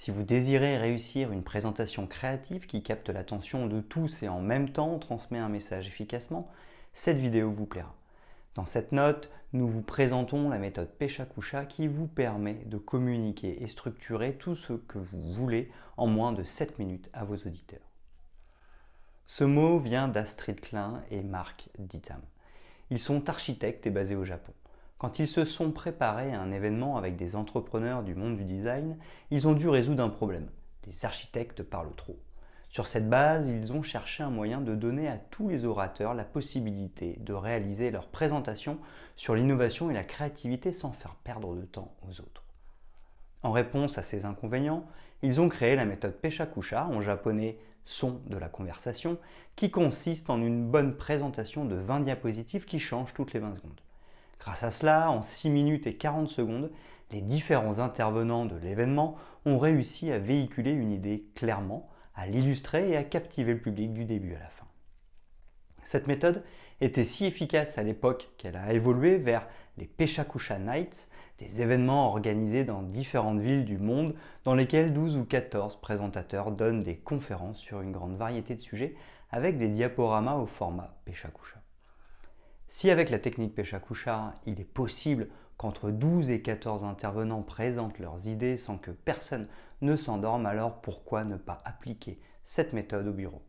Si vous désirez réussir une présentation créative qui capte l'attention de tous et en même temps transmet un message efficacement, cette vidéo vous plaira. Dans cette note, nous vous présentons la méthode Pesha-Kusha qui vous permet de communiquer et structurer tout ce que vous voulez en moins de 7 minutes à vos auditeurs. Ce mot vient d'Astrid Klein et Marc Dittam. Ils sont architectes et basés au Japon. Quand ils se sont préparés à un événement avec des entrepreneurs du monde du design, ils ont dû résoudre un problème. Les architectes parlent trop. Sur cette base, ils ont cherché un moyen de donner à tous les orateurs la possibilité de réaliser leur présentation sur l'innovation et la créativité sans faire perdre de temps aux autres. En réponse à ces inconvénients, ils ont créé la méthode Peshakusha, en japonais son de la conversation, qui consiste en une bonne présentation de 20 diapositives qui changent toutes les 20 secondes. Grâce à cela, en 6 minutes et 40 secondes, les différents intervenants de l'événement ont réussi à véhiculer une idée clairement, à l'illustrer et à captiver le public du début à la fin. Cette méthode était si efficace à l'époque qu'elle a évolué vers les Peshakusha Nights, des événements organisés dans différentes villes du monde dans lesquels 12 ou 14 présentateurs donnent des conférences sur une grande variété de sujets avec des diaporamas au format Peshakusha. Si avec la technique Peshakusha, il est possible qu'entre 12 et 14 intervenants présentent leurs idées sans que personne ne s'endorme, alors pourquoi ne pas appliquer cette méthode au bureau?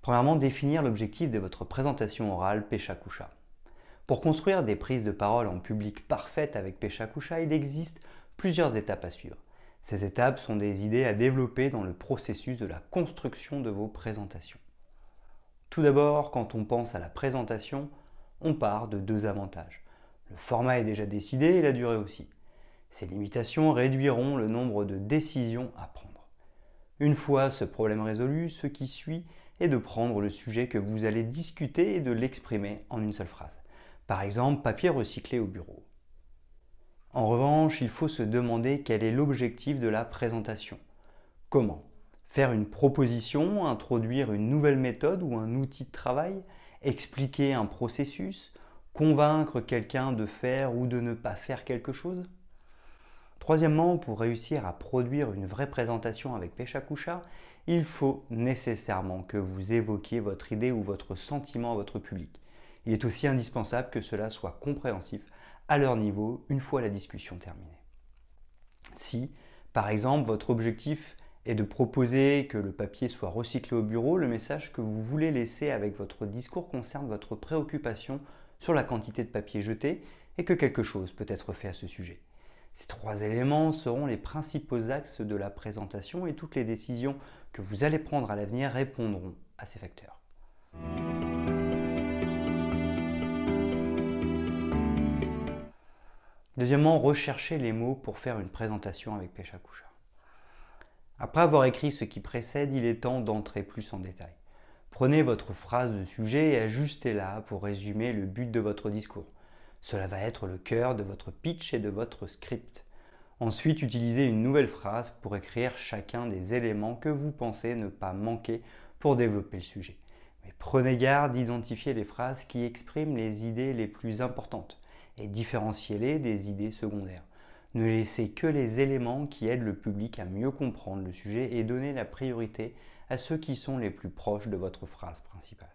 Premièrement, définir l'objectif de votre présentation orale Peshakusha. Pour construire des prises de parole en public parfaites avec Peshakusha, il existe plusieurs étapes à suivre. Ces étapes sont des idées à développer dans le processus de la construction de vos présentations. Tout d'abord, quand on pense à la présentation, on part de deux avantages. Le format est déjà décidé et la durée aussi. Ces limitations réduiront le nombre de décisions à prendre. Une fois ce problème résolu, ce qui suit est de prendre le sujet que vous allez discuter et de l'exprimer en une seule phrase. Par exemple, papier recyclé au bureau. En revanche, il faut se demander quel est l'objectif de la présentation. Comment Faire une proposition, introduire une nouvelle méthode ou un outil de travail, expliquer un processus, convaincre quelqu'un de faire ou de ne pas faire quelque chose? Troisièmement, pour réussir à produire une vraie présentation avec Peshakusha, il faut nécessairement que vous évoquiez votre idée ou votre sentiment à votre public. Il est aussi indispensable que cela soit compréhensif à leur niveau une fois la discussion terminée. Si, par exemple, votre objectif est de proposer que le papier soit recyclé au bureau, le message que vous voulez laisser avec votre discours concerne votre préoccupation sur la quantité de papier jeté et que quelque chose peut être fait à ce sujet. Ces trois éléments seront les principaux axes de la présentation et toutes les décisions que vous allez prendre à l'avenir répondront à ces facteurs. Deuxièmement, recherchez les mots pour faire une présentation avec Peshakusha. Après avoir écrit ce qui précède, il est temps d'entrer plus en détail. Prenez votre phrase de sujet et ajustez-la pour résumer le but de votre discours. Cela va être le cœur de votre pitch et de votre script. Ensuite, utilisez une nouvelle phrase pour écrire chacun des éléments que vous pensez ne pas manquer pour développer le sujet. Mais prenez garde d'identifier les phrases qui expriment les idées les plus importantes et différenciez-les des idées secondaires. Ne laissez que les éléments qui aident le public à mieux comprendre le sujet et donnez la priorité à ceux qui sont les plus proches de votre phrase principale.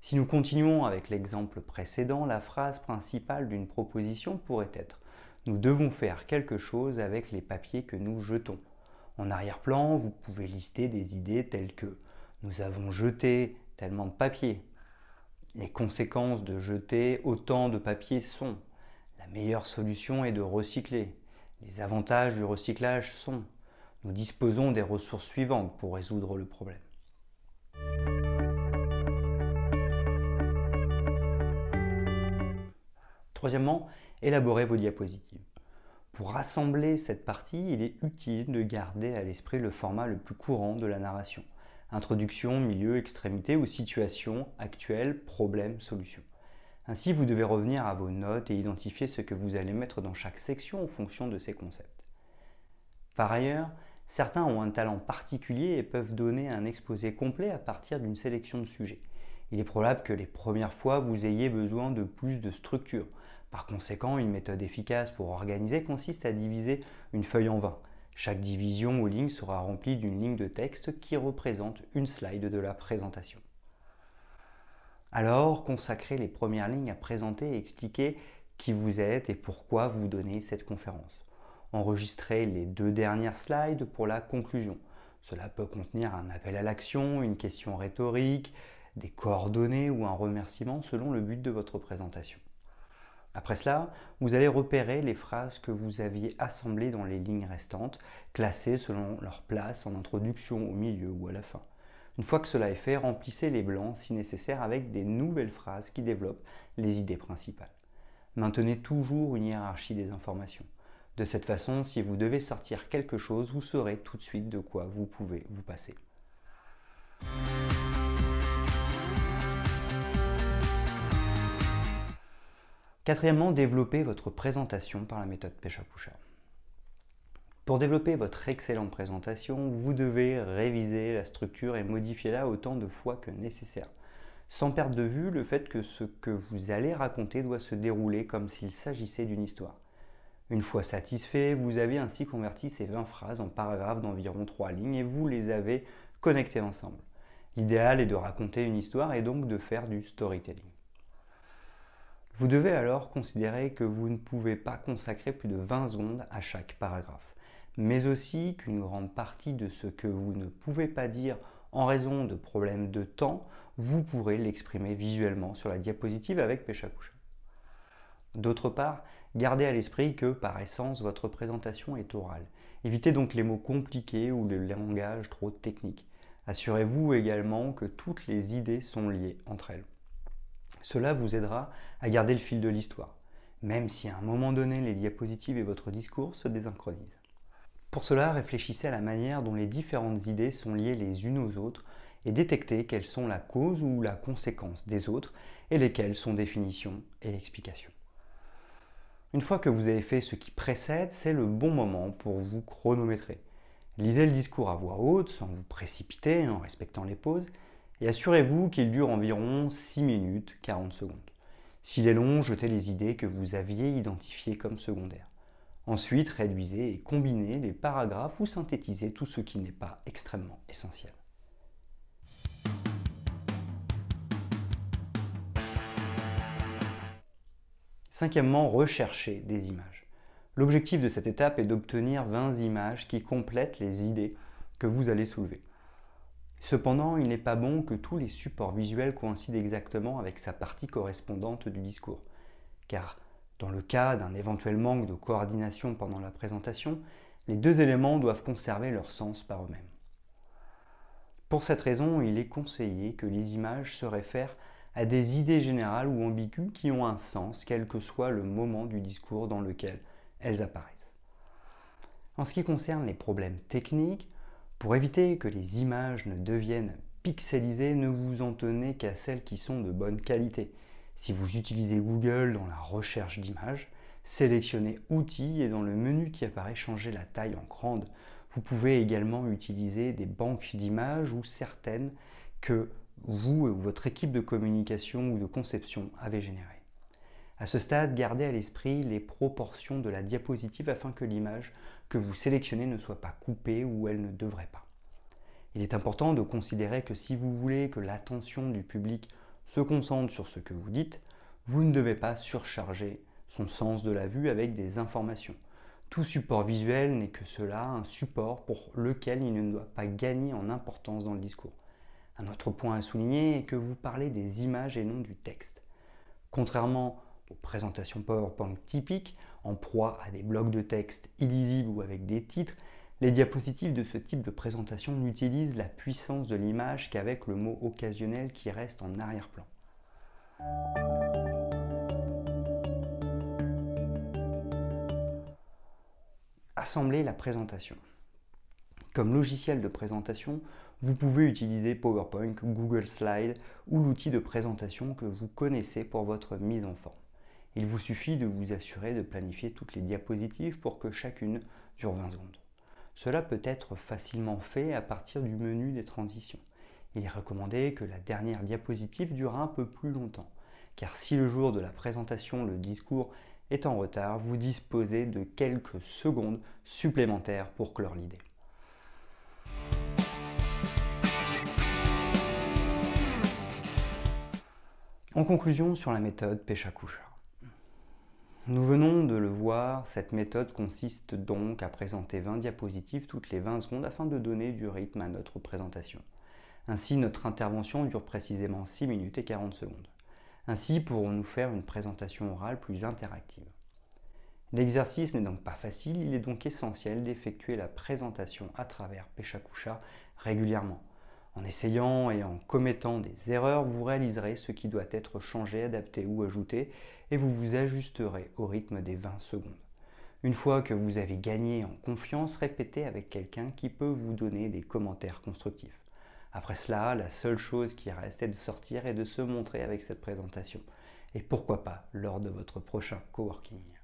Si nous continuons avec l'exemple précédent, la phrase principale d'une proposition pourrait être Nous devons faire quelque chose avec les papiers que nous jetons. En arrière-plan, vous pouvez lister des idées telles que Nous avons jeté tellement de papier, les conséquences de jeter autant de papier sont la meilleure solution est de recycler. Les avantages du recyclage sont nous disposons des ressources suivantes pour résoudre le problème. Troisièmement, élaborez vos diapositives. Pour rassembler cette partie, il est utile de garder à l'esprit le format le plus courant de la narration. Introduction, milieu, extrémité ou situation actuelle, problème, solution. Ainsi, vous devez revenir à vos notes et identifier ce que vous allez mettre dans chaque section en fonction de ces concepts. Par ailleurs, certains ont un talent particulier et peuvent donner un exposé complet à partir d'une sélection de sujets. Il est probable que les premières fois, vous ayez besoin de plus de structure. Par conséquent, une méthode efficace pour organiser consiste à diviser une feuille en 20. Chaque division ou ligne sera remplie d'une ligne de texte qui représente une slide de la présentation. Alors, consacrez les premières lignes à présenter et expliquer qui vous êtes et pourquoi vous donnez cette conférence. Enregistrez les deux dernières slides pour la conclusion. Cela peut contenir un appel à l'action, une question rhétorique, des coordonnées ou un remerciement selon le but de votre présentation. Après cela, vous allez repérer les phrases que vous aviez assemblées dans les lignes restantes, classées selon leur place en introduction, au milieu ou à la fin. Une fois que cela est fait, remplissez les blancs si nécessaire avec des nouvelles phrases qui développent les idées principales. Maintenez toujours une hiérarchie des informations. De cette façon, si vous devez sortir quelque chose, vous saurez tout de suite de quoi vous pouvez vous passer. Quatrièmement, développez votre présentation par la méthode Pesha-Pusha. Pour développer votre excellente présentation, vous devez réviser la structure et modifier-la autant de fois que nécessaire, sans perdre de vue le fait que ce que vous allez raconter doit se dérouler comme s'il s'agissait d'une histoire. Une fois satisfait, vous avez ainsi converti ces 20 phrases en paragraphes d'environ 3 lignes et vous les avez connectées ensemble. L'idéal est de raconter une histoire et donc de faire du storytelling. Vous devez alors considérer que vous ne pouvez pas consacrer plus de 20 secondes à chaque paragraphe mais aussi qu'une grande partie de ce que vous ne pouvez pas dire en raison de problèmes de temps, vous pourrez l'exprimer visuellement sur la diapositive avec Peshakusha. D'autre part, gardez à l'esprit que par essence votre présentation est orale. Évitez donc les mots compliqués ou le langage trop technique. Assurez-vous également que toutes les idées sont liées entre elles. Cela vous aidera à garder le fil de l'histoire, même si à un moment donné les diapositives et votre discours se désynchronisent. Pour cela, réfléchissez à la manière dont les différentes idées sont liées les unes aux autres et détectez quelles sont la cause ou la conséquence des autres et lesquelles sont définitions et explications. Une fois que vous avez fait ce qui précède, c'est le bon moment pour vous chronométrer. Lisez le discours à voix haute sans vous précipiter en respectant les pauses et assurez-vous qu'il dure environ 6 minutes 40 secondes. S'il est long, jetez les idées que vous aviez identifiées comme secondaires. Ensuite, réduisez et combinez les paragraphes ou synthétisez tout ce qui n'est pas extrêmement essentiel. Cinquièmement, recherchez des images. L'objectif de cette étape est d'obtenir 20 images qui complètent les idées que vous allez soulever. Cependant, il n'est pas bon que tous les supports visuels coïncident exactement avec sa partie correspondante du discours, car dans le cas d'un éventuel manque de coordination pendant la présentation, les deux éléments doivent conserver leur sens par eux-mêmes. Pour cette raison, il est conseillé que les images se réfèrent à des idées générales ou ambiguës qui ont un sens, quel que soit le moment du discours dans lequel elles apparaissent. En ce qui concerne les problèmes techniques, pour éviter que les images ne deviennent pixelisées, ne vous en tenez qu'à celles qui sont de bonne qualité. Si vous utilisez Google dans la recherche d'images, sélectionnez Outils et dans le menu qui apparaît, changez la taille en grande. Vous pouvez également utiliser des banques d'images ou certaines que vous ou votre équipe de communication ou de conception avez générées. À ce stade, gardez à l'esprit les proportions de la diapositive afin que l'image que vous sélectionnez ne soit pas coupée ou elle ne devrait pas. Il est important de considérer que si vous voulez que l'attention du public se concentre sur ce que vous dites, vous ne devez pas surcharger son sens de la vue avec des informations. Tout support visuel n'est que cela, un support pour lequel il ne doit pas gagner en importance dans le discours. Un autre point à souligner est que vous parlez des images et non du texte. Contrairement aux présentations PowerPoint typiques, en proie à des blocs de texte illisibles ou avec des titres, les diapositives de ce type de présentation n'utilisent la puissance de l'image qu'avec le mot occasionnel qui reste en arrière-plan. assembler la présentation. Comme logiciel de présentation, vous pouvez utiliser PowerPoint, Google Slide ou l'outil de présentation que vous connaissez pour votre mise en forme. Il vous suffit de vous assurer de planifier toutes les diapositives pour que chacune dure 20 secondes. Cela peut être facilement fait à partir du menu des transitions. Il est recommandé que la dernière diapositive dure un peu plus longtemps, car si le jour de la présentation le discours est en retard, vous disposez de quelques secondes supplémentaires pour clore l'idée. En conclusion sur la méthode Pécha-Coucha. Nous venons de le voir, cette méthode consiste donc à présenter 20 diapositives toutes les 20 secondes afin de donner du rythme à notre présentation. Ainsi, notre intervention dure précisément 6 minutes et 40 secondes. Ainsi pourrons-nous faire une présentation orale plus interactive. L'exercice n'est donc pas facile, il est donc essentiel d'effectuer la présentation à travers Pécha-Coucha régulièrement. En essayant et en commettant des erreurs, vous réaliserez ce qui doit être changé, adapté ou ajouté et vous vous ajusterez au rythme des 20 secondes. Une fois que vous avez gagné en confiance, répétez avec quelqu'un qui peut vous donner des commentaires constructifs. Après cela, la seule chose qui reste est de sortir et de se montrer avec cette présentation. Et pourquoi pas lors de votre prochain coworking.